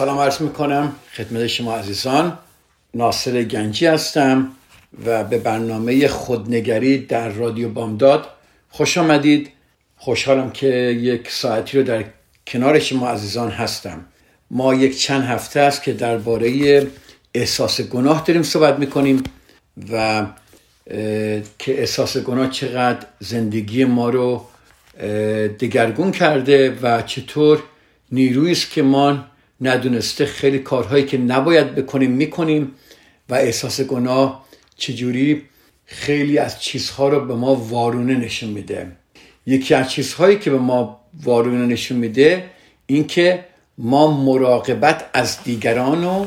سلام عرض می‌کنم خدمت شما عزیزان. ناصر گنجی هستم و به برنامه خودنگری در رادیو بامداد خوش آمدید. خوشحالم که یک ساعتی رو در کنار شما عزیزان هستم. ما یک چند هفته است که درباره احساس گناه داریم صحبت می‌کنیم و که احساس گناه چقدر زندگی ما رو دگرگون کرده و چطور نیرویی است که ما ندونسته خیلی کارهایی که نباید بکنیم می‌کنیم و احساس گناه چجوری خیلی از چیزها رو به ما وارونه نشون میده. یکی از چیزهایی که به ما وارونه نشون میده این که ما مراقبت از دیگران رو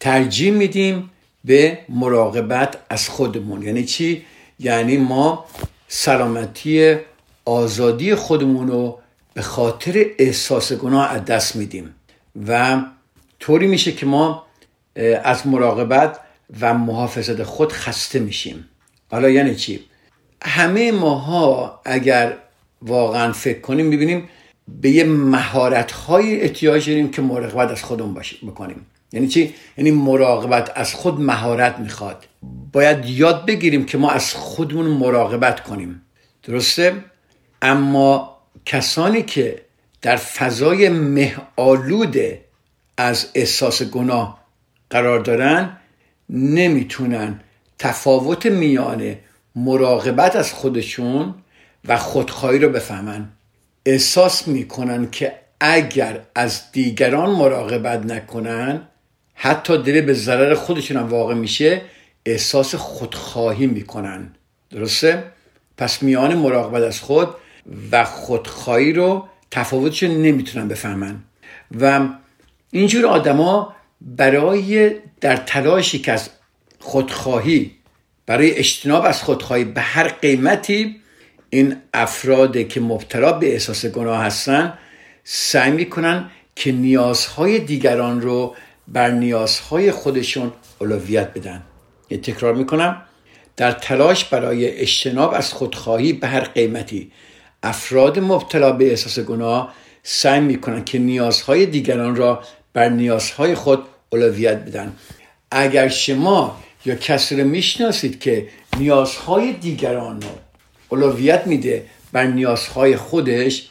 ترجیح میدیم به مراقبت از خودمون. یعنی چی؟ یعنی ما سلامتی آزادی خودمون رو به خاطر احساس گناه از دست میدیم و طوری میشه که ما از مراقبت و محافظت خود خسته میشیم. حالا یعنی چی؟ همه ماها اگر واقعا فکر کنیم می‌بینیم به یه مهارت های احتیاج داریم که مراقبت از خودمون بکنیم. یعنی چی؟ یعنی مراقبت از خود مهارت می‌خواد. باید یاد بگیریم که ما از خودمون مراقبت کنیم. درسته؟ اما کسانی که در فضای مهآلود از احساس گناه قرار دارن نمی‌تونن تفاوت میان مراقبت از خودشون و خودخواهی رو بفهمن احساس می‌کنن که اگر از دیگران مراقبت نکنن حتی دل به ضرر خودشون هم واقع میشه احساس خودخواهی می‌کنن درسته؟ پس میان مراقبت از خود و خودخواهی رو تفاوتش نمی‌تونن بفهمن. و اینجور آدما برای در تلاشی که از خودخواهی برای اجتناب از خودخواهی به هر قیمتی این افراد که مبتلا به احساس گناه هستن سعی می‌کنن که نیازهای دیگران رو بر نیازهای خودشون اولویت بدن. یه تکرار می‌کنم. در تلاش برای اجتناب از خودخواهی به هر قیمتی افراد مبتلا به احساس گناه سعی می‌کنن که نیازهای دیگران را بر نیازهای خود اولویت بدن اگر شما یا کسی رو می‌شناسید که نیازهای دیگران رو اولویت میده بر نیازهای خودش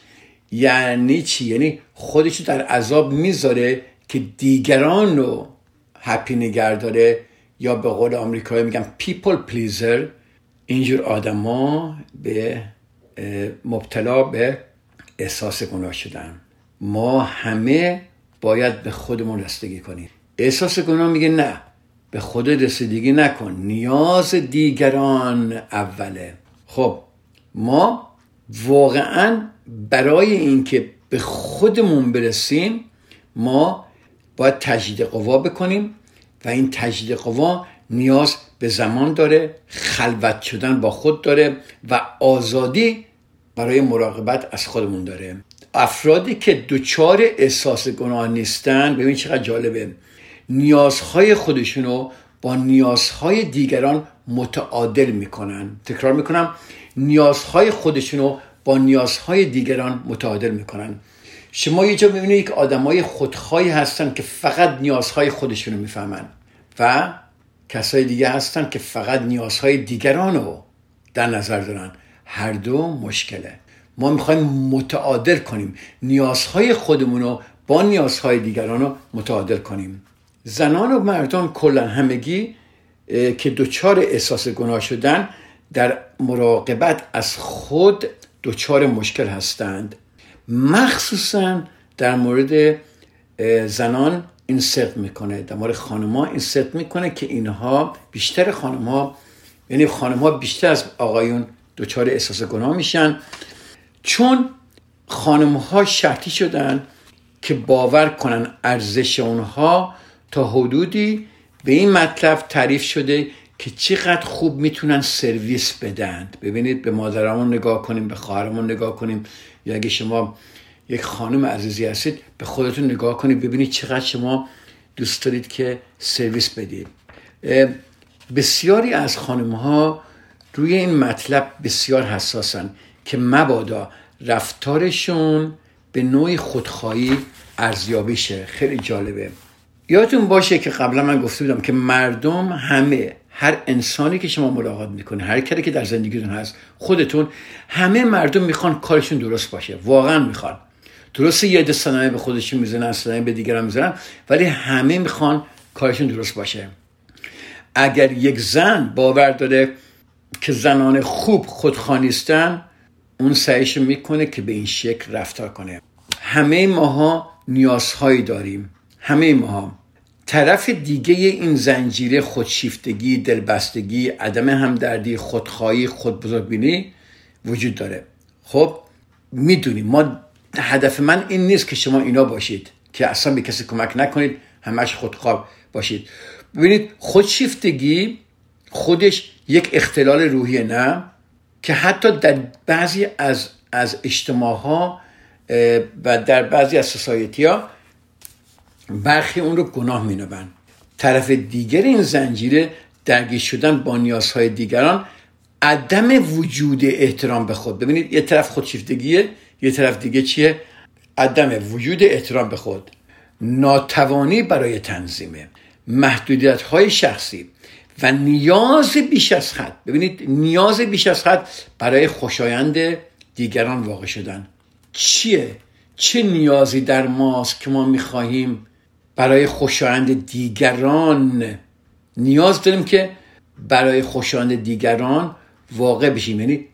یعنی چی؟ یعنی خودش رو در عذاب می‌ذاره که دیگران رو هپی نگر داره یا به قول آمریکایی میگن people pleaser اینجور آدما به مبتلا به احساس گناه شدن. ما همه باید به خودمون رسیدگی کنیم. احساس گناه میگه نه به خود رسیدگی نکن. نیاز دیگران اوله. خب ما واقعا برای اینکه به خودمون برسیم ما باید تجدید قوا بکنیم و این تجدید قوا نیاز به زمان داره خلوت شدن با خود داره و آزادی برای مراقبت از خودمون داره. افرادی که دچار احساس گناه نیستن ببین چقدر جالبه. نیازهای خودشونو با نیازهای دیگران متعادل می‌کنن. تکرار می‌کنم نیازهای خودشونو با نیازهای دیگران متعادل می‌کنن. شما یه جا می‌بینید یک آدمای خودخواهی هستن که فقط نیازهای خودشونو می‌فهمن. و کسای دیگه هستن که فقط نیازهای دیگران رو در نظر دارن. هر دو مشکله. ما می‌خوایم متعادل کنیم. نیازهای خودمون رو با نیازهای دیگران رو متعادل کنیم. زنان و مردان کلا همگی که دچار احساس گناه شدن در مراقبت از خود دچار مشکل هستند. مخصوصا در مورد زنان این صدق می‌کنه. در مورد خانمها این صدق می‌کنه که اینها بیشتر خانمها یعنی خانمها بیشتر از آقایون دچار احساس گناه میشن. چون خانم ها شرطی شدن که باور کنن ارزش اونها تا حدودی به این مطلب تعریف شده که چقدر خوب می‌تونن سرویس بدند ببینید به مادرمون نگاه کنیم به خواهرمون نگاه کنیم. یا اگه شما یک خانم عزیزی هستید به خودتون نگاه کنید ببینید چقدر شما دوست دارید که سرویس بدید. بسیاری از خانم ها روی این مطلب بسیار حساسن که مبادا رفتارشون به نوعی خودخواهی ارزیابی شه خیلی جالبه. یادتون باشه که قبلا من گفته بودم که مردم همه هر انسانی که شما ملاقات می‌کنه هر کاری که در زندگیتون هست خودتون همه مردم می‌خوان کارشون درست باشه. واقعا می‌خوان. درست یه عده به خودشون می‌زنن صنایع به دیگران می‌زنن ولی همه می‌خوان کارشون درست باشه. اگر یک زن باور داره که زنان خوب خودخانیستن اون سعیش می‌کنه که به این شکل رفتار کنه. همه ماها نیازهایی داریم. همه ماها. طرف دیگه این زنجیره خودشیفتگی دلبستگی عدم همدردی خودخواهی خودبزرگبینی وجود داره. خب می‌دونیم ما هدف من این نیست که شما اینا باشید که اصلا به کسی کمک نکنید همش خودخواه باشید. ببینید خودشیفتگی خودش یک اختلال روحی نه؟ که حتی در بعضی از از اجتماع ها و در بعضی از سوسایتی ها برخی اون رو گناه مینابن طرف دیگر این زنجیره درگیر شدن با نیازهای دیگران عدم وجود احترام به خود. ببینید یه طرف خودشیفتگیه یه طرف دیگه چیه؟ عدم وجود احترام به خود. ناتوانی برای تنظیمه محدودیت های شخصی و نیاز بیش از حد. ببینید نیاز بیش از حد برای خوشایند دیگران واقع شدن. چیه؟ چه نیازی در ماست که ما می‌خواهیم برای خوشایند دیگران؟ نیاز داریم که برای خوشایند دیگران واقع بشیم. یعنی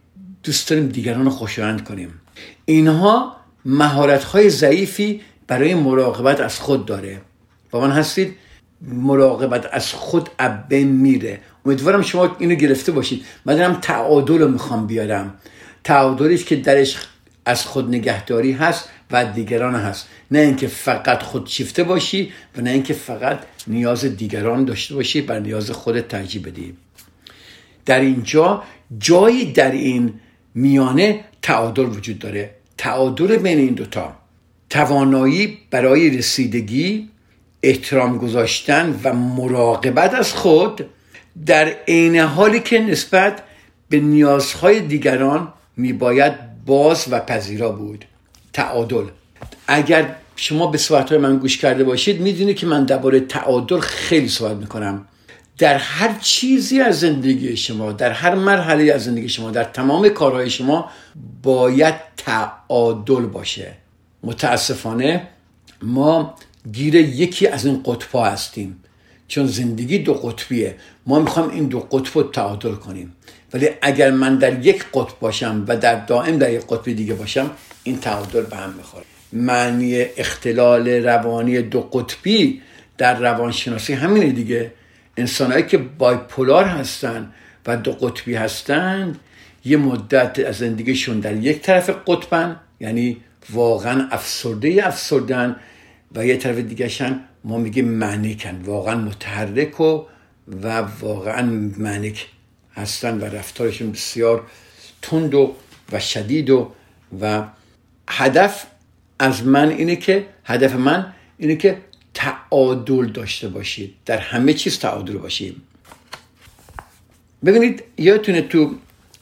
دوست داریم دیگران رو خوشایند کنیم. اینها مهارت های ضعیفی برای مراقبت از خود داره. با من هستید؟ مراقبت از خود ابه میره. امیدوارم شما اینو گرفته باشید. من دارم تعادل رو می‌خوام بیارم. تعادلیش که درش از خود نگهداری هست و دیگران هست. نه اینکه فقط خود شیفته باشی و نه اینکه فقط نیاز دیگران داشته باشی بر نیاز خودت ترجیح بدی. در اینجا جایی در این میانه تعادل وجود داره. تعادل بین این دوتا. توانایی برای رسیدگی احترام گذاشتن و مراقبت از خود در عین حالی که نسبت به نیازهای دیگران میباید باز و پذیرا بود. تعادل. اگر شما به صحبت من گوش کرده باشید می‌دونید که من درباره تعادل خیلی صحبت می‌کنم. در هر چیزی از زندگی شما در هر مرحله از زندگی شما در تمام کارهای شما باید تعادل باشه. متاسفانه ما گیر یکی از این قطبها هستیم. چون زندگی دو قطبیه. ما می‌خوایم این دو قطب رو تعادل کنیم. ولی اگر من در یک قطب باشم و در دائم در یک قطب دیگه باشم این تعادل به هم می‌خوره. معنی اختلال روانی دو قطبی در روانشناسی همینه دیگه. انسانهایی که بایپولار هستن و دو قطبی هستن یه مدت از زندگیشون در یک طرف قطبن یعنی واقعا افسرده افسردن و یه طرف دیگهشن ما میگیم منیکن واقعا متحرک و و واقعا منیک هستن و رفتارشون بسیار تند و, و شدید و و هدف از من اینه که هدف من اینه که تعادل داشته باشید. در همه چیز تعادل باشید ببینید یادتونه تو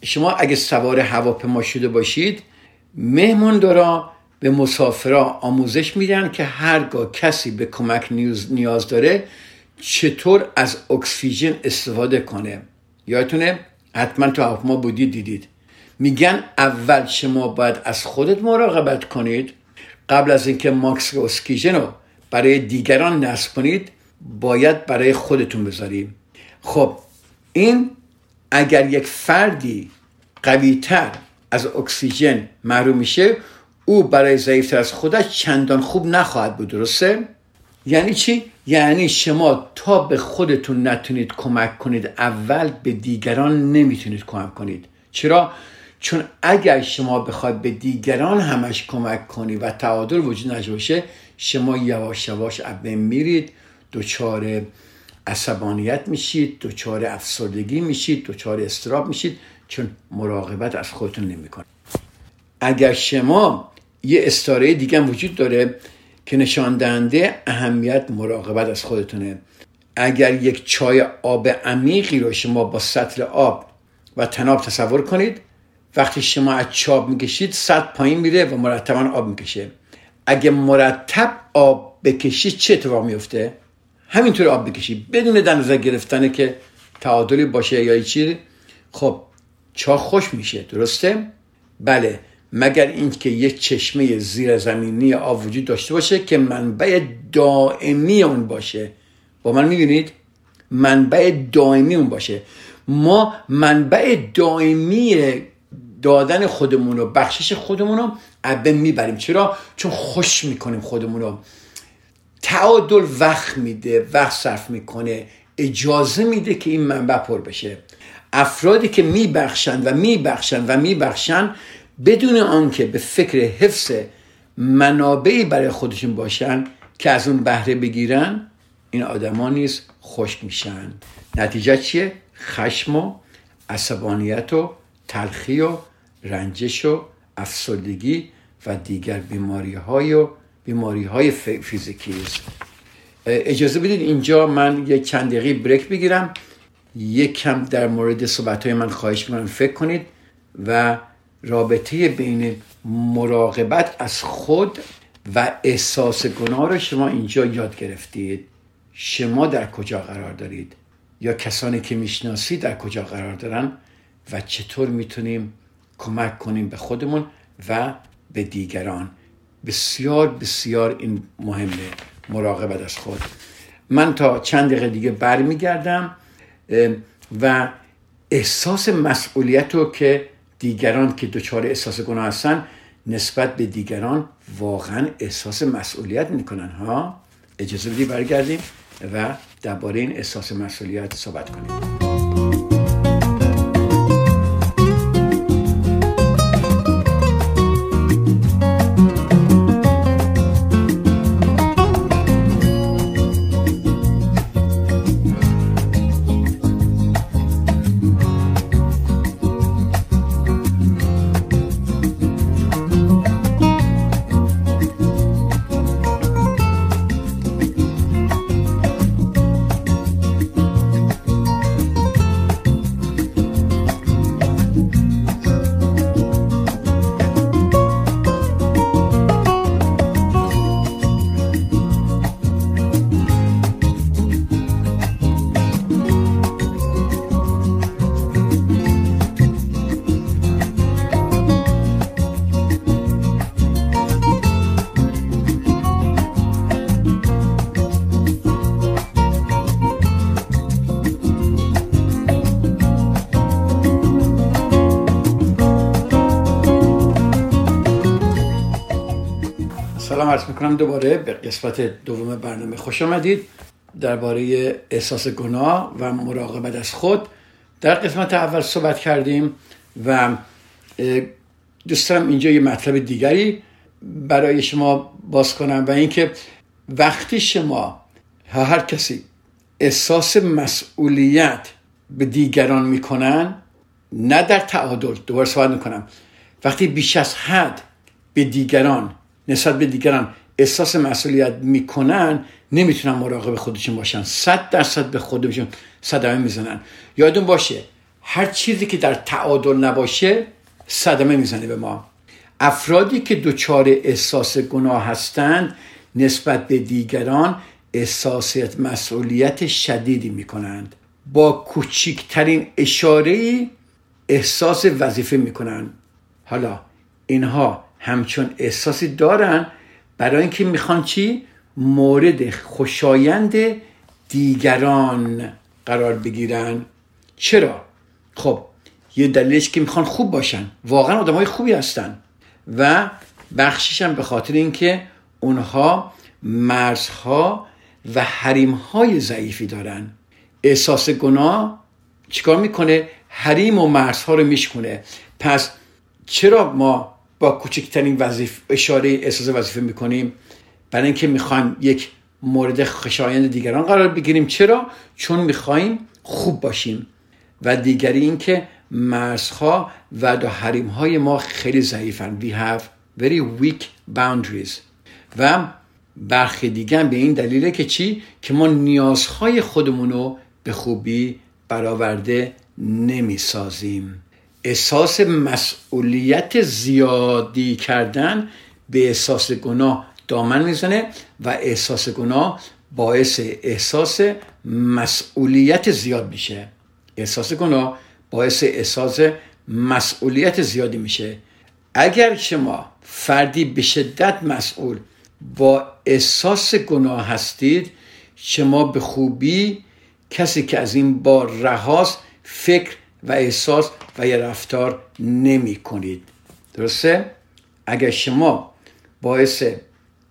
شما اگه سوار هواپیما شده باشید دارا به مسافرا آموزش میدن که هرگاه کسی به کمک نیاز داره چطور از اکسیژن استفاده کنه. یادتونه؟ حتما تو هواپیما بودید دیدید. میگن اول شما باید از خودت مراقبت کنید. قبل از اینکه ماکس اکسیژن رو برای دیگران نصب کنید باید برای خودتون بذاریم. خب این اگر یک فردی قویتر از اکسیژن محروم میشه او برای ضعیفتر از خودش چندان خوب نخواهد بود درسته؟ یعنی چی؟ یعنی شما تا به خودتون نتونید کمک کنید اول به دیگران نمی‌تونید کمک کنید. چرا؟ چون اگر شما بخواید به دیگران همش کمک کنی و تعادل وجود نشه باشه شما یواش یواش ابه میرید دچار عصبانیت میشید دچار افسردگی میشید دچار استراب میشید چون مراقبت از خودتون نمی‌کنید اگر شما یه استاره دیگه وجود داره که نشان دهنده اهمیت مراقبت از خودتونه. اگر یک چای آب عمیقی رو شما با سطل آب و تناب تصور کنید وقتی شما از چاب می‌کشید صد پایین میره و مرتبا آب می‌کشه. اگه مرتب آب بکشید چه اتفاق میفته؟ همینطور آب بکشید بدون در گرفتنه که تعادلی باشه یا چی خب چا خوش میشه درسته؟ بله مگر اینکه یک چشمه زیر زمینی آب وجود داشته باشه که منبع دائمی اون باشه؟ با من می‌بینید منبع دائمی اون باشه. ما منبع دائمی دادن خودمون رو بخشش خودمون رو عبه می‌بریم. چرا؟ چون خوش می‌کنیم خودمون رو تعادل وقت میده وقت صرف می‌کنه. اجازه میده که این منبع پر بشه. افرادی که میبخشند و میبخشند و میبخشند بدون آنکه به فکر حفظ منابعی برای خودشون باشن که از اون بهره بگیرن این آدما نیز خشک میشن. نتیجه چیه؟ خشم و عصبانیت و تلخی و رنجش و افسردگی و دیگر بیماری های و بیماری های فیزیکی. است اجازه بدید اینجا من یک چند دقیقه بریک بگیرم. یک کم در مورد صحبت های من خواهش می‌کنم. فکر کنید و رابطه بین مراقبت از خود و احساس گناه رو شما اینجا یاد گرفتید. شما در کجا قرار دارید؟ یا کسانی که می‌شناسید در کجا قرار دارن؟ و چطور می‌تونیم کمک کنیم به خودمون و به دیگران. بسیار بسیار این مهمه مراقبت از خود. من تا چند دقیقه دیگه برمیگردم و احساس مسئولیت رو که دیگران که دچار احساس گناه هستن نسبت به دیگران واقعا احساس مسئولیت می‌کنن ها؟ اجازه بدی برگردیم و درباره این احساس مسئولیت صحبت کنیم. می‌کنم دوباره به قسمت دوم برنامه خوش آمدید درباره احساس گناه و مراقبت از خود. در قسمت اول صحبت کردیم و دوست دارم اینجا یه مطلب دیگری برای شما باز کنم و اینکه وقتی شما هر کسی احساس مسئولیت به دیگران می‌کنن نه در تعادل دوباره صحبت می‌کنم. وقتی بیش از حد به دیگران نسبت به دیگران احساس مسئولیت می‌کنن نمی‌تونن مراقب خودشون باشن. صد درصد به خودشون صدمه می‌زنن. یادون باشه هر چیزی که در تعادل نباشه صدمه می‌زنه به ما. افرادی که دچار احساس گناه هستند نسبت به دیگران احساس مسئولیت شدیدی می‌کنند. با کوچکترین اشاره احساس وظیفه می‌کنند. حالا اینها همچون احساسی دارن برای اینکه می‌خوان چی؟ مورد خوشایند دیگران قرار بگیرن. چرا؟ خب یه دلیلش که می‌خوان خوب باشن. واقعا آدم های خوبی هستن. و بخشش هم به خاطر اینکه اونها مرزها و حریم های ضعیفی دارن. احساس گناه چیکار می‌کنه؟ حریم و مرزها رو میشکنه پس چرا ما با کوچکترین وظیف اشاره احساس وظیفه می‌کنیم. برای اینکه می‌خوایم یک مورد خشایند دیگران قرار بگیریم. چرا؟ چون می‌خوایم خوب باشیم. و دیگری اینکه مرزها و دا حریم های ما خیلی ضعیفن. We have very weak boundaries. و برخی دیگه به این دلیله که چی؟ که ما نیازهای خودمون رو به خوبی برآورده نمی‌سازیم. احساس مسئولیت زیادی کردن به احساس گناه دامن می‌زنه و احساس گناه باعث احساس مسئولیت زیاد میشه. احساس گناه باعث احساس مسئولیت زیادی میشه. اگر شما فردی به شدت مسئول با احساس گناه هستید شما به خوبی کسی که از این بار رهاست فکر و احساس و یه رفتار نمی کنید. درسته؟ اگر شما باعث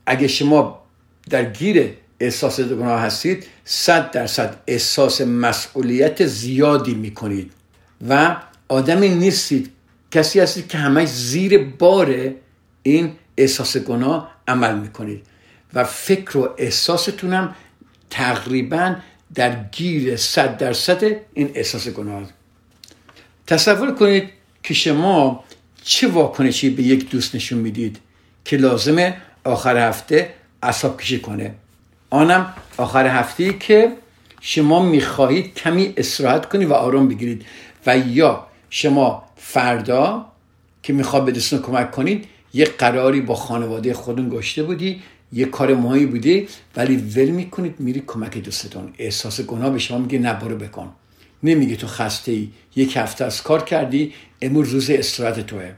اگر شما در گیر احساس گناه هستید صد درصد احساس مسئولیت زیادی می کنید. و آدمی نیستید. کسی هستید که همه زیر بار این احساس گناه عمل می‌کنید و فکر و احساستونم تقریبا در گیر صد درصد این احساس گناه تصور کنید که شما چه واکنشی به یک دوست نشون می‌دید که لازمه آخر هفته اصاب کشی کنه؟ آنم آخر هفته که شما می‌خواهید کمی استراحت کنید و آرام بگیرید و یا شما فردا که می‌خواد به دوستون کمک کنید یه قراری با خانواده خودون گشته بودی یه کار مهمی بوده ولی ول می‌کنید میری کمک دوستتون. احساس گناه به شما میگه نه برو بکن. نمیگه تو خسته ای یک هفته از کار کردی امروز روز استراحت توه.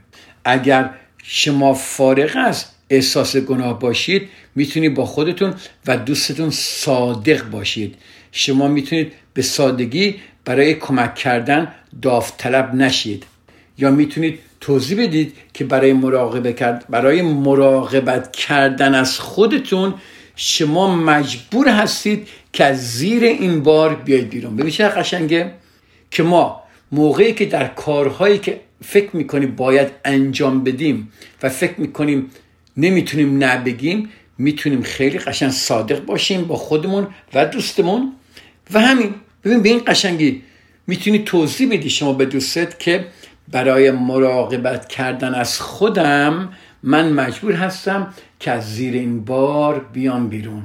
اگر شما فارغ از احساس گناه باشید می‌تونید با خودتون و دوستتون صادق باشید. شما می‌تونید به سادگی برای کمک کردن داوطلب نشید. یا می‌تونید توضیح بدید که برای مراقبه کرد برای مراقبت کردن از خودتون شما مجبور هستید که از زیر این بار بیاید بیرون. ببینید چه قشنگه که ما موقعی که در کارهایی که فکر می‌کنیم باید انجام بدیم و فکر می‌کنیم نمی‌تونیم نبگیم می‌تونیم خیلی قشنگ صادق باشیم با خودمون و دوستمون. و همین ببین به این قشنگی می‌تونی توضیح بدی شما به دوستت که برای مراقبت کردن از خودم من مجبور هستم که از زیر این بار بیام بیرون.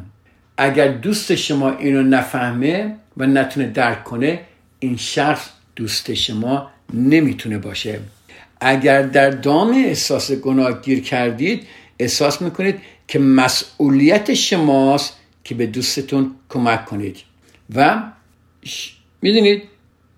اگر دوست شما اینو نفهمه و نتونه درک کنه این شخص دوست شما نمی‌تونه باشه. اگر در دام احساس گناه گیر کردید احساس می‌کنید که مسئولیت شماست که به دوستتون کمک کنید. و می‌دونید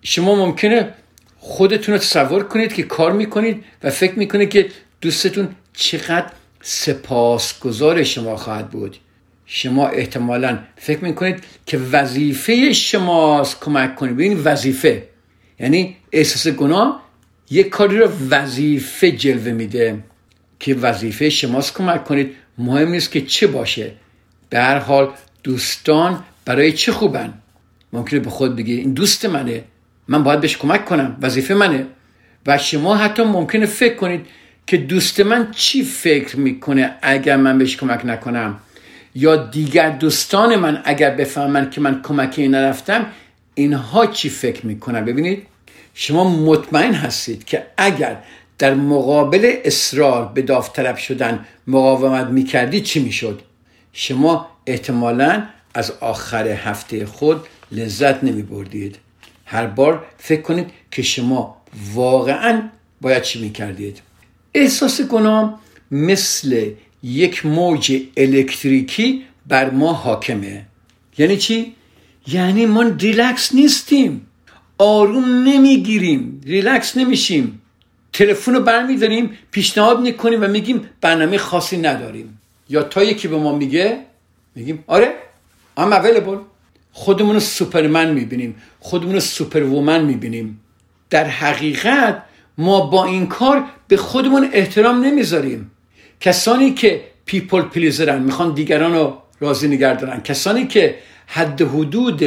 شما ممکنه خودتون رو تصور کنید که کار می‌کنید و فکر می‌کنید که دوستتون چقدر سپاسگزار شما خواهد بود. شما احتمالا فکر می‌کنید که وظیفه شماست کمک کنید. ببینید وظیفه. یعنی احساس گناه یک کاری رو وظیفه جلوه میده که وظیفه شماست کمک کنید. مهم نیست که چه باشه. به هر حال دوستان برای چه خوبن؟ ممکنه به خود بگی این دوست منه. من باید بهش کمک کنم. وظیفه منه. و شما حتی ممکنه فکر کنید که دوست من چی فکر می‌کنه اگر من بهش کمک نکنم؟ یا دیگر دوستان من اگر بفهمن که من کمکی نرفتم اینها چی فکر می‌کنن؟ ببینید شما مطمئن هستید که اگر در مقابل اصرار به داوطلب شدن مقاومت می‌کردید چی می‌شد؟ شما احتمالا از آخر هفته خود لذت نمی بردید هر بار فکر کنید که شما واقعا باید چی می‌کردید؟ احساس گناه مثل یک موج الکتریکی بر ما حاکمه. یعنی چی؟ یعنی ما ریلکس نیستیم. آروم نمی‌گیریم. ریلکس نمیشیم. تلفن رو برمیداریم پیشنهاد می‌کنیم و میگیم برنامه خاصی نداریم. یا تا یکی به ما میگه میگیم آره I'm available خودمون رو سوپرمن می‌بینیم. خودمون رو superwoman می‌بینیم. در حقیقت ما با این کار به خودمون احترام نمی‌ذاریم. کسانی که people pleaser ن می‌خوان دیگران رو راضی نگه دارن. کسانی که حد حدود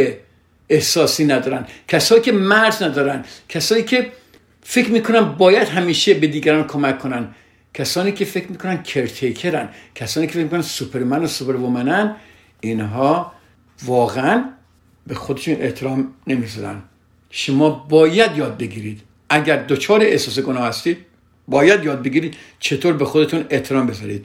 احساسی ندارن. کسایی که مرز ندارن. کسایی که فکر می‌کنن باید همیشه به دیگران کمک کنن. کسانی که فکر می‌کنن caretaker ن کسانی که فکر می‌کنن سوپرمن و superwoman ن اینها واقعا به خودشون احترام نمی‌ذارن. شما باید یاد بگیرید. اگر دچار احساس گناه هستید باید یاد بگیرید چطور به خودتون احترام بذارید.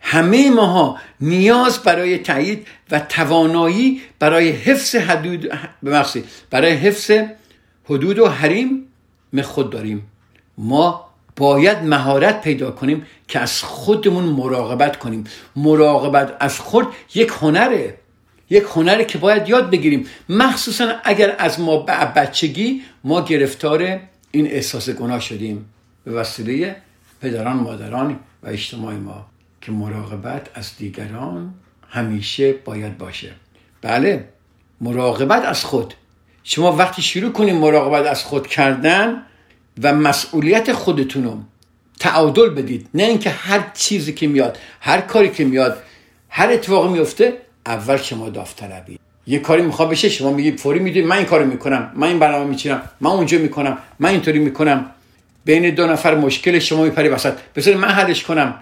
همه ماها نیاز برای تایید و توانایی برای حفظ حدود ببخشید برای حفظ حدود و حریم خود داریم. ما باید مهارت پیدا کنیم که از خودمون مراقبت کنیم. مراقبت از خود یک هنره. یک هنره که باید یاد بگیریم. مخصوصا اگر از ما بچگی ما گرفتار این احساس گناه شدیم به وسیله پدران مادران و اجتماع ما که مراقبت از دیگران همیشه باید باشه. بله مراقبت از خود. شما وقتی شروع کنیم مراقبت از خود کردن و مسئولیت خودتون تعادل بدید. نه اینکه هر چیزی که میاد هر کاری که میاد هر اتفاقی میفته اول شما داوطلبید. یه کاری می‌خواد بشه شما میگی فوری می‌دونی من این کارو می‌کنم من این برنامه میچینم من اونجا می‌کنم من اینطوری می‌کنم. بین دو نفر مشکل شما میپری وسط. بذار من حلش کنم.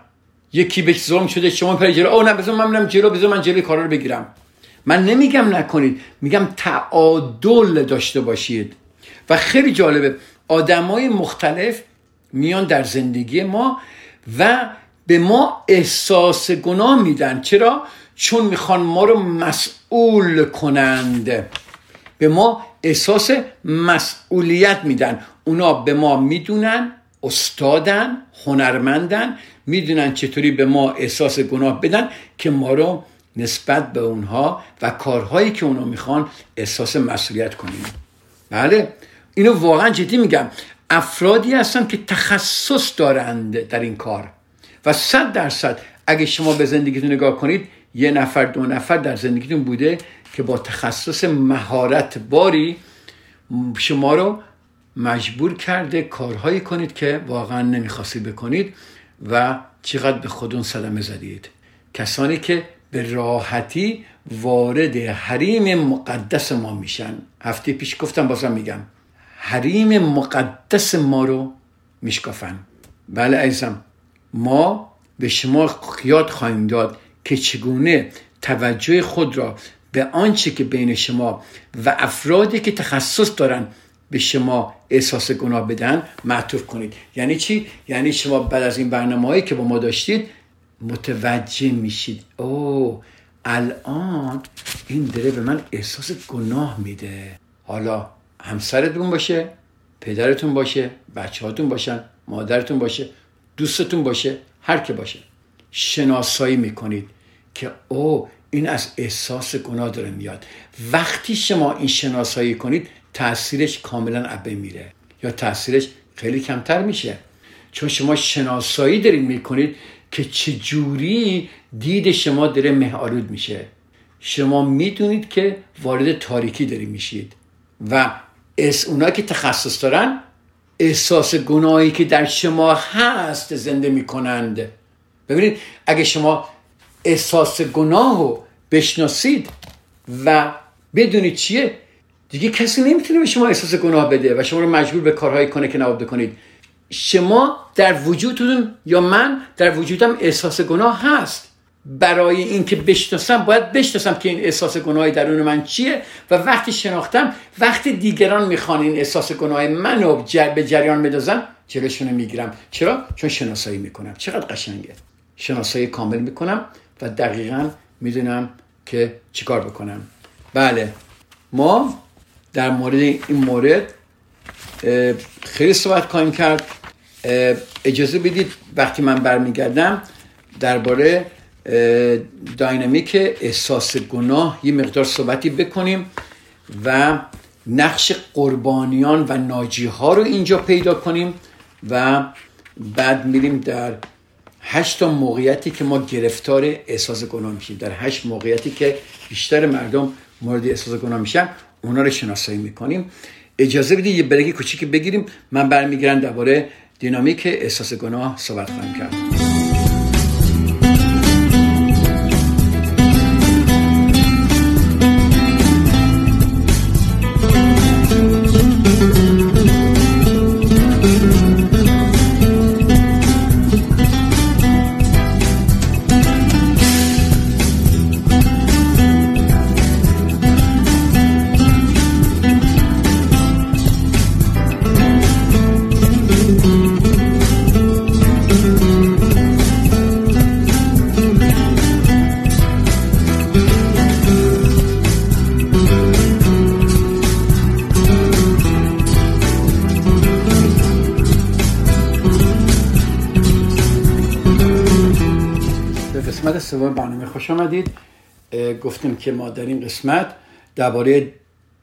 یکی به ظلم شده شما میپری جلو. او نه بذار من میرم جلو بذار من جلوی کارا رو بگیرم. من نمیگم نکنید میگم تعادل داشته باشید. و خیلی جالبه آدمای مختلف میان در زندگی ما و به ما احساس گناه میدن. چرا؟ چون می‌خوان ما رو مسئول کنند. به ما احساس مسئولیت میدن. اونا به ما می‌دونن استادن هنرمندن می‌دونن چطوری به ما احساس گناه بدن که ما رو نسبت به اونها و کارهایی که اونا می‌خوان احساس مسئولیت کنیم. بله؟ اینو واقعا جدی میگم. افرادی هستن که تخصص دارند در این کار. و صد درصد اگه شما به زندگیتون نگاه کنید یه نفر دو نفر در زندگیتون بوده که با تخصص مهارت باری شما رو مجبور کرده کارهایی کنید که واقعا نمی‌خواستید بکنید و چقدر به خودون صدمه زدید. کسانی که به راحتی وارد حریم مقدس ما میشن. هفته پیش گفتم بازم میگم حریم مقدس ما رو میشکافن. بله عزیزم ما به شما یاد خواهیم داد. که چگونه توجه خود را به آنچه که بین شما و افرادی که تخصص دارن به شما احساس گناه بدن معطوف کنید. یعنی چی؟ یعنی شما بعد از این برنامه هایی که با ما داشتید متوجه میشید. او الان این داره به من احساس گناه میده. حالا همسرتون باشه پدرتون باشه بچه هاتون باشن مادرتون باشه دوستتون باشه هر که باشه. شناسایی می‌کنید. که او این از احساس گناه داره میاد. وقتی شما این شناسایی کنید تاثیرش کاملا ابه میره. یا تاثیرش خیلی کمتر میشه. چون شما شناسایی دارید می‌کنید که چجوری دید شما داره مهالود میشه. شما می‌دونید که وارد تاریکی داری میشید. و اس اونا که تخصص دارن احساس گناهی که در شما هست زنده می‌کنند. ببینید اگه شما احساس گناه رو بشناسید و بدونید چیه؟ دیگه کسی نمی‌تونه به شما احساس گناه بده و شما رو مجبور به کارهایی کنه که نباید بکنید شما در وجودتون یا من در وجودم احساس گناه هست. برای اینکه بشناسم باید بشناسم که این احساس گناهی درون من چیه و وقتی شناختم وقتی دیگران می‌خوان این احساس گناه منو به جریان بدازن جلوشون می‌گیرم. چرا؟ چون شناسایی می‌کنم. چقدر قشنگه. شناسایی کامل می‌کنم. و دقیقا می‌دونم که چیکار بکنم. بله. ما در مورد این مورد خیلی صحبت خواهیم کرد. اجازه بدید وقتی من برمیگردم درباره داینامیک احساس گناه یه مقدار صحبتی بکنیم و نقش قربانیان و ناجی ها رو اینجا پیدا کنیم و بعد میریم در هشت تا موقعیتی که ما گرفتار احساس گناه میشیم. در هشت موقعیتی که بیشتر مردم مورد احساس گناه میشن اونا رو شناسایی می‌کنیم. اجازه بدید یه بریک کوچیک بگیریم. من برمیگردم درباره دینامیک احساس گناه صحبت خواهم کرد. قسمت سوم برنامه خوش آمدید. گفتیم که ما در این قسمت درباره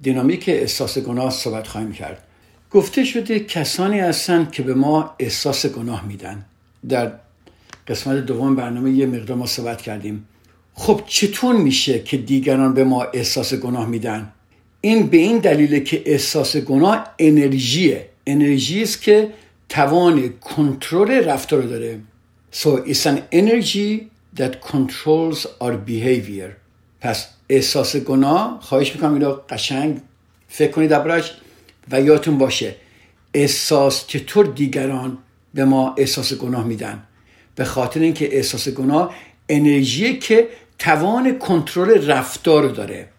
دینامیک احساس گناه صحبت خواهیم کرد. گفته شده کسانی هستند که به ما احساس گناه میدن. در قسمت دوم برنامه یه مقدار ما صحبت کردیم. خب چطور میشه که دیگران به ما احساس گناه میدن؟ این به این دلیله که احساس گناه انرژیه. انرژی است که توان کنترل رفتار داره. So it's energy that controls our behavior. پس احساس گناه خواهش می‌کنم اینو قشنگ فکر کنید دربارش و یادتون باشه. احساس چطور دیگران به ما احساس گناه میدن؟ به خاطر اینکه احساس گناه انرژی که توان کنترل رفتار داره.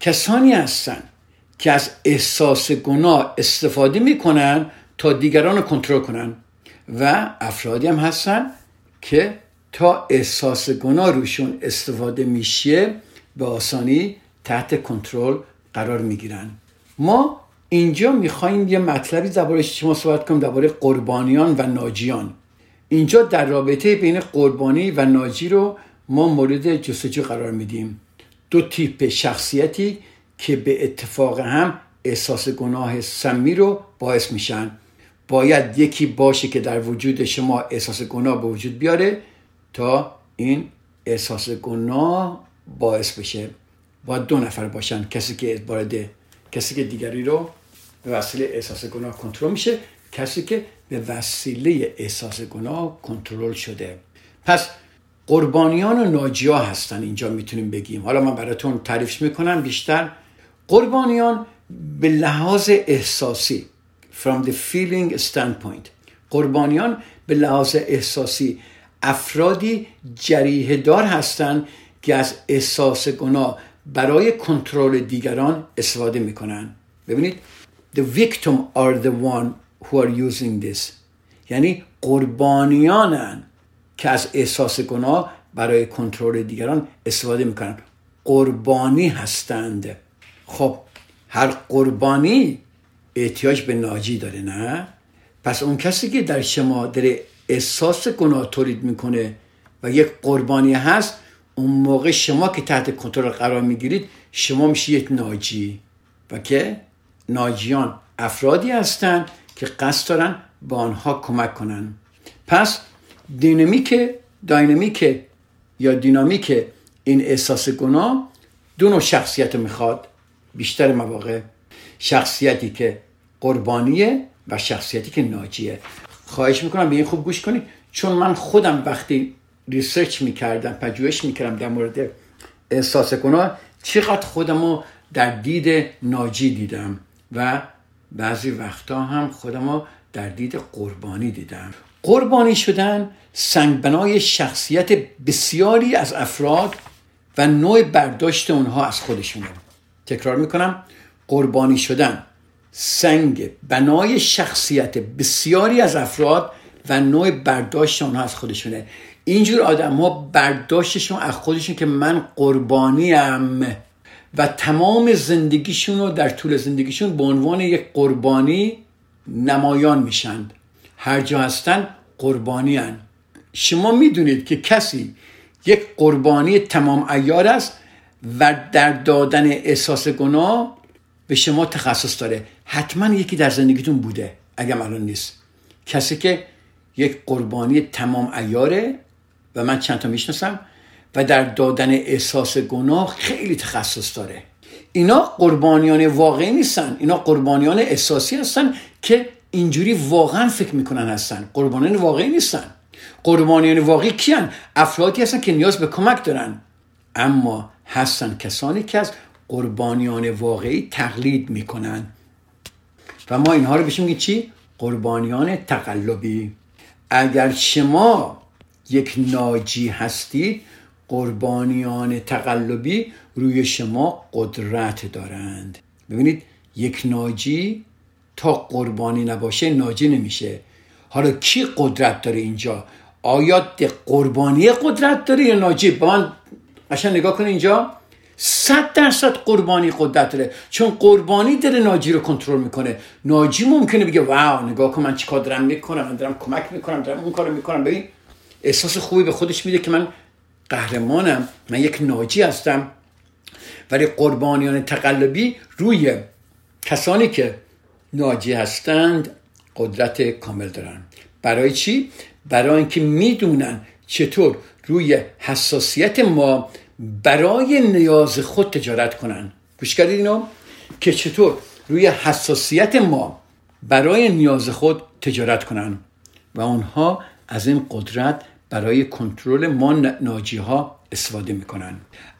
کسانی هستن که از احساس گناه استفاده می‌کنن تا دیگران رو کنترل کنن. و افرادی هم هستن که تا احساس گناه روشون استفاده میشه به آسانی تحت کنترل قرار می‌گیرن. ما اینجا می‌خوایم یه مطلبی درباره شما صحبت کنیم درباره قربانیان و ناجیان. اینجا در رابطه بین قربانی و ناجی رو ما مورد جستجو قرار میدیم. دو تیپ شخصیتی که به اتفاق هم احساس گناه سمی رو باعث میشن. باید یکی باشه که در وجود شما احساس گناه به وجود بیاره تا این احساس گناه باعث بشه باید دو نفر باشن. کسی که وارد کسی که دیگری رو به وسیله احساس گناه کنترل میشه کسی که به وسیله احساس گناه کنترل شده. پس قربانیان و ناجیا هستن اینجا می‌تونیم بگیم. حالا من براتون تعریف می‌کنم بیشتر. قربانیان به لحاظ احساسی from the feeling standpoint قربانیان به لحاظ احساسی افرادی جریه دار هستند که از احساس گناه برای کنترل دیگران استفاده می‌کنن ببینید the victim are the one who are using this. یعنی قربانیانن که از احساس گناه برای کنترل دیگران استفاده می‌کنن قربانی هستند. خب هر قربانی احتیاج به ناجی داره نه؟ پس اون کسی که در شما داره احساس گناه تولید می‌کنه و یک قربانی هست اون موقع شما که تحت کنترل قرار می‌گیرید شما میشه یک ناجی. و که ناجیان افرادی هستند که قصد دارن با آنها کمک کنن. پس دینامیک dynamic یا دینامیک این احساس گناه دو نوع شخصیت می‌خواد. بیشتر مواقع شخصیتی که قربانیه و شخصیتی که ناجیه. خواهش می‌کنم به این خوب گوش کنید. چون من خودم وقتی research می‌کردم پژوهش می‌کردم در مورد احساس گناه چقدر خودم رو در دید ناجی دیدم و بعضی وقتا هم خودم رو در دید قربانی دیدم. قربانی شدن سنگبنای شخصیت بسیاری از افراد و نوع برداشت اونها از خودشونه. تکرار می‌کنم. قربانی شدن سنگ بنای شخصیت بسیاری از افراد و نوع برداشت اونها از خودشونه اینجور آدم ها برداشتشون از خودشون که من قربانیم و تمام زندگیشون رو در طول زندگیشون به عنوان یک قربانی نمایان میشند هر جا هستن قربانی هن. شما می‌دونید که کسی یک قربانی تمام ایار است و در دادن احساس گناه به شما تخصص داره. حتما یکی در زندگیتون بوده اگر الان نیست. کسی که یک قربانی تمام ایاره و من چند تا می‌شناسم و در دادن احساس گناه خیلی تخصص داره. اینا قربانیان واقعی نیستن. اینا قربانیان احساسی هستن که اینجوری واقعا فکر می‌کنن هستن. قربانیان واقعی نیستن. قربانیان واقعی کیان؟ افرادی هستن که نیاز به کمک دارن. اما هستن کسانی که از قربانیان واقعی تقلید می‌کنن. و ما اینها رو بشیم چی؟ قربانیان تقلبی. اگر شما یک ناجی هستید قربانیان تقلبی روی شما قدرت دارند. ببینید یک ناجی تا قربانی نباشه ناجی نمیشه. حالا کی قدرت داره اینجا؟ آیا قربانی قدرت داره یا ناجی؟ با من نگاه کنه اینجا. صد درصد قربانی قدرت داره. چون قربانی داره ناجی رو کنترل می‌کنه. ناجی ممکنه بگه واو نگاه کن من چیکار دارم می‌کنم من دارم کمک می‌کنم دارم اون کارو می‌کنم. ببین احساس خوبی به خودش میده که من قهرمانم من یک ناجی هستم. ولی قربانیان تقلبی روی کسانی که ناجی هستند قدرت کامل دارن. برای چی؟ برای اینکه می‌دونن چطور روی حساسیت ما برای نیاز خود تجارت کنن. گوش کردید اینو؟ که چطور روی حساسیت ما برای نیاز خود تجارت کنن. و اونها از این قدرت برای کنترل ما ناجی ها استفاده می‌کنن.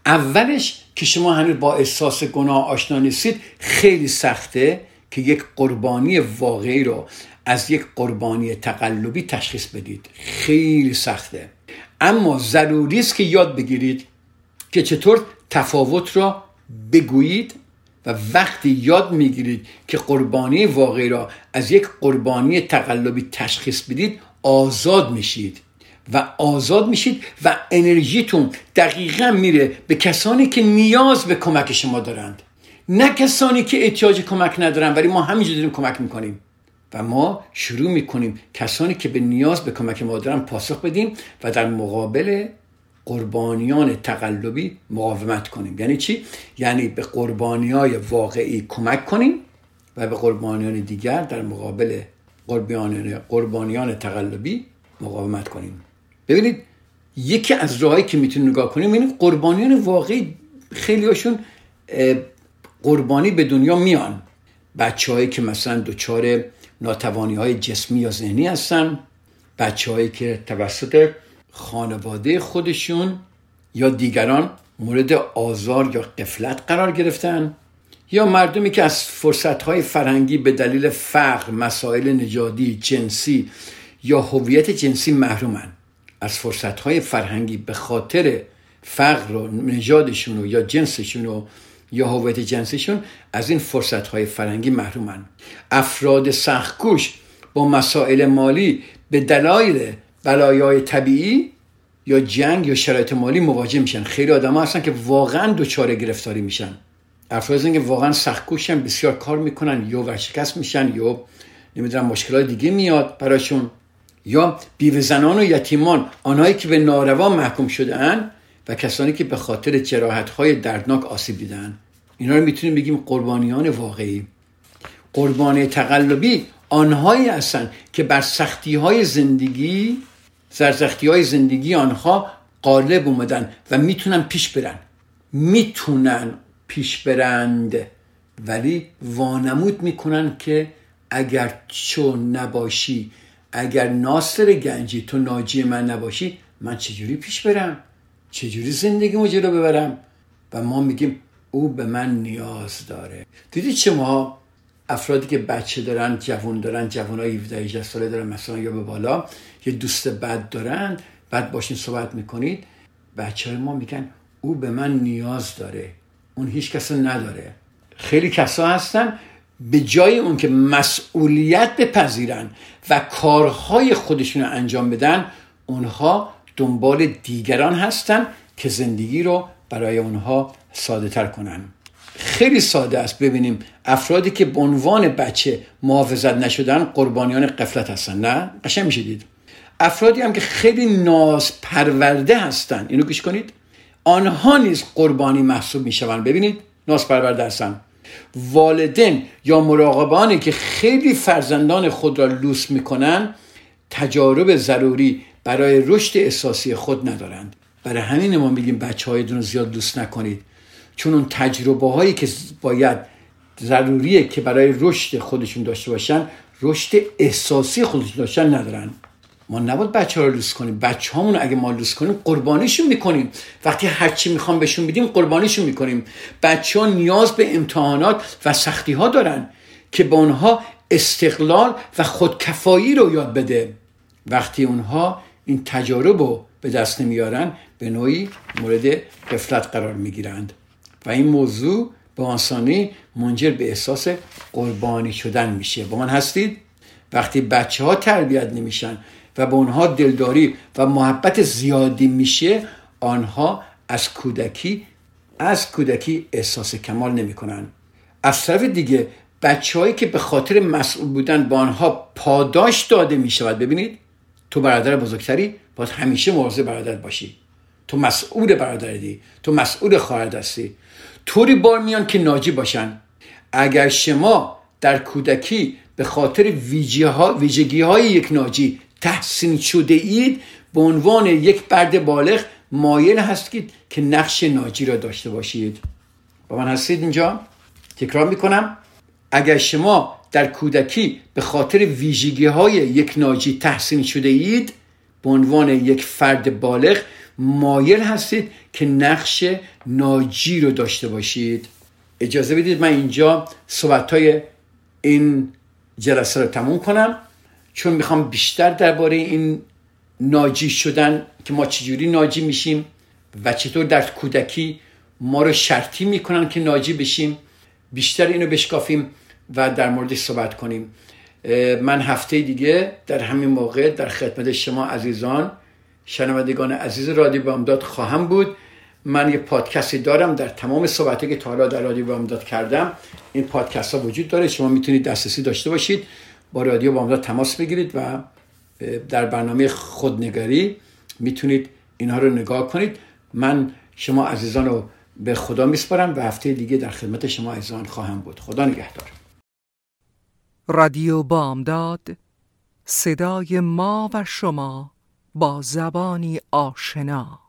اولش که شما هنوز با احساس گناه آشنا نیستید خیلی سخته که یک قربانی واقعی رو از یک قربانی تقلبی تشخیص بدید. خیلی سخته. اما ضروری است که یاد بگیرید که چطور تفاوت را بگویید و وقتی یاد می‌گیرید که قربانی واقعی را از یک قربانی تقلبی تشخیص بدید آزاد میشید. و آزاد میشید و انرژیتون دقیقا میره به کسانی که نیاز به کمک شما دارند. نه کسانی که احتیاج کمک ندارن ولی ما همینجور داریم کمک می‌کنیم. و ما شروع می‌کنیم کسانی که به نیاز به کمک ما دارن پاسخ بدیم و در مقابل قربانیان تقلبی مقاومت کنیم. یعنی چی؟ یعنی به قربانی های واقعی کمک کنیم و به قربانیان دیگر در مقابل قربانیان, قربانیان تقلبی مقاومت کنیم. ببینید یکی از راهایی که می‌تونیم نگاه کنیم ببینید قربانیان واقعی خیلی هاشون قربانی به دنیا میان. بچه که مثلا دچار ناتوانی های جسمی یا ذهنی هستن بچه که توسط خانواده خودشون یا دیگران مورد آزار یا قفلت قرار گرفتن یا مردمی که از فرصتهای فرهنگی به دلیل فقر، مسائل نژادی، جنسی یا هویت جنسی محرومن. از فرصتهای فرهنگی به خاطر فقر و نژادشون یا جنسشون یا هویت جنسشون از این فرصتهای فرهنگی محرومن. افراد سختکوش با مسائل مالی به دلایل بلایای طبیعی یا جنگ یا شرایط مالی مواجه میشن. خیلی آدم هستن که واقعا دچار گرفتاری میشن. افراد که واقعا سختکوشن بسیار کار می‌کنن یا ورشکست میشن یا نمی‌دونم مشکلات دیگه میاد براشون. یا بیوه زنان و یتیمان آنهایی که به ناروا محکوم شده و کسانی که به خاطر جراحت های دردناک آسیب دیدن اینا رو می‌تونیم بگیم قربانیان واقعی. قربانی تقلبی آنهایی هستند که بر سختی های زندگی سرسختی های زندگی آنها غالب اومدن و می‌تونن پیش برن. می‌تونن پیش برند ولی وانمود می‌کنن که اگر چون نباشی اگر ناصر گنجی تو ناجی من نباشی من چجوری پیش برم؟ چجوری زندگی جلو ببرم؟ و ما میگیم او به من نیاز داره. دیدی شما افرادی که بچه دارن جوان دارن جوان های 17 ساله دارن مثلا یا به بالا یه دوست بد دارن بعد باشین صحبت می‌کنید بچه های ما میگن او به من نیاز داره اون هیچ کس نداره. خیلی کسا هستن به جای اون که مسئولیت بپذیرن و کارهای خودشون رو انجام بدن اونها دنبال دیگران هستن که زندگی رو برای اونها ساده تر کنن. خیلی ساده است. ببینیم افرادی که به عنوان بچه محافظت نشدن قربانیان قفلت هستن. نه؟ قشنگ میشه دید. افرادی هم که خیلی ناز پرورده هستن. اینو گوش کنید. آنها نیز قربانی محسوب می‌شوند. ببینید. ناز پرورده هستن. والدین یا مراقبانی که خیلی فرزندان خود را لوس می‌کنن تجارب ضروری برای رشد احساسی خود ندارند. برای همین ما میگیم بچه رو زیاد دوست نکنید. چون اون تجربه هایی که باید ضروریه که برای رشد خودشون داشته باشن رشد احساسی خودشون داشتن ندارن. ما نباید بچه ها رو لوس کنیم. بچه هامون اگه ما لوس کنیم قربانیشون می‌کنیم. وقتی هرچی می‌خوام بهشون بدیم قربانیشون می‌کنیم. بچه ها نیاز به امتحانات و سختی ها دارن که به اونها استقلال و خودکفایی رو یاد بده. وقتی اونها این تجارب رو به دست نمیارن به نوعی مورد قفلت قرار می‌گیرند. و این موضوع به آسانی منجر به احساس قربانی شدن میشه. با من هستید؟ وقتی بچه ها تربیت نمیشن و به اونها دلداری و محبت زیادی میشه آنها از کودکی از کودکی احساس کمال نمی‌کنن. از طرف دیگه بچههایی که به خاطر مسئول بودن با آنها پاداش داده می‌شود. ببینید تو برادر بزرگتری باید همیشه مواظب برادر باشی. تو مسئول برادری تو مسئول خواهر هستی طوری بار میان که ناجی باشن. اگر شما در کودکی به خاطر ویژگی های یک ناجی تحسین شده اید به عنوان یک برد بالغ مایل هستید که نقش ناجی را داشته باشید. با من هستید اینجا؟ تکرار می‌کنم. اگر شما در کودکی به خاطر ویژگی های یک ناجی تحسین شده اید به عنوان یک فرد بالغ مایل هستید که نقش ناجی رو داشته باشید. اجازه بدید من اینجا صحبت های این جلسه رو تموم کنم چون می‌خوام بیشتر درباره این ناجی شدن که ما چجوری ناجی میشیم و چطور در کودکی ما رو شرطی می‌کنن که ناجی بشیم. بیشتر اینو بشکافیم و در موردش صحبت کنیم. من هفته دیگه در همین موقع در خدمت شما عزیزان شنوندگان عزیز رادیو بامداد خواهم بود. من یه پادکستی دارم در تمام صحبتی که تا حالا در رادیو بامداد کردم. این پادکست ها وجود داره. شما می‌تونید دسترسی داشته باشید. با رادیو بامداد تماس بگیرید و در برنامه خودنگری می‌تونید اینها رو نگاه کنید. من شما عزیزان رو به خدا میسپارم و هفته دیگه در خدمت شما عزیزان خواهم بود. خدا نگهدار. رادیو بامداد صدای ما و شما. با زبانی آشنا.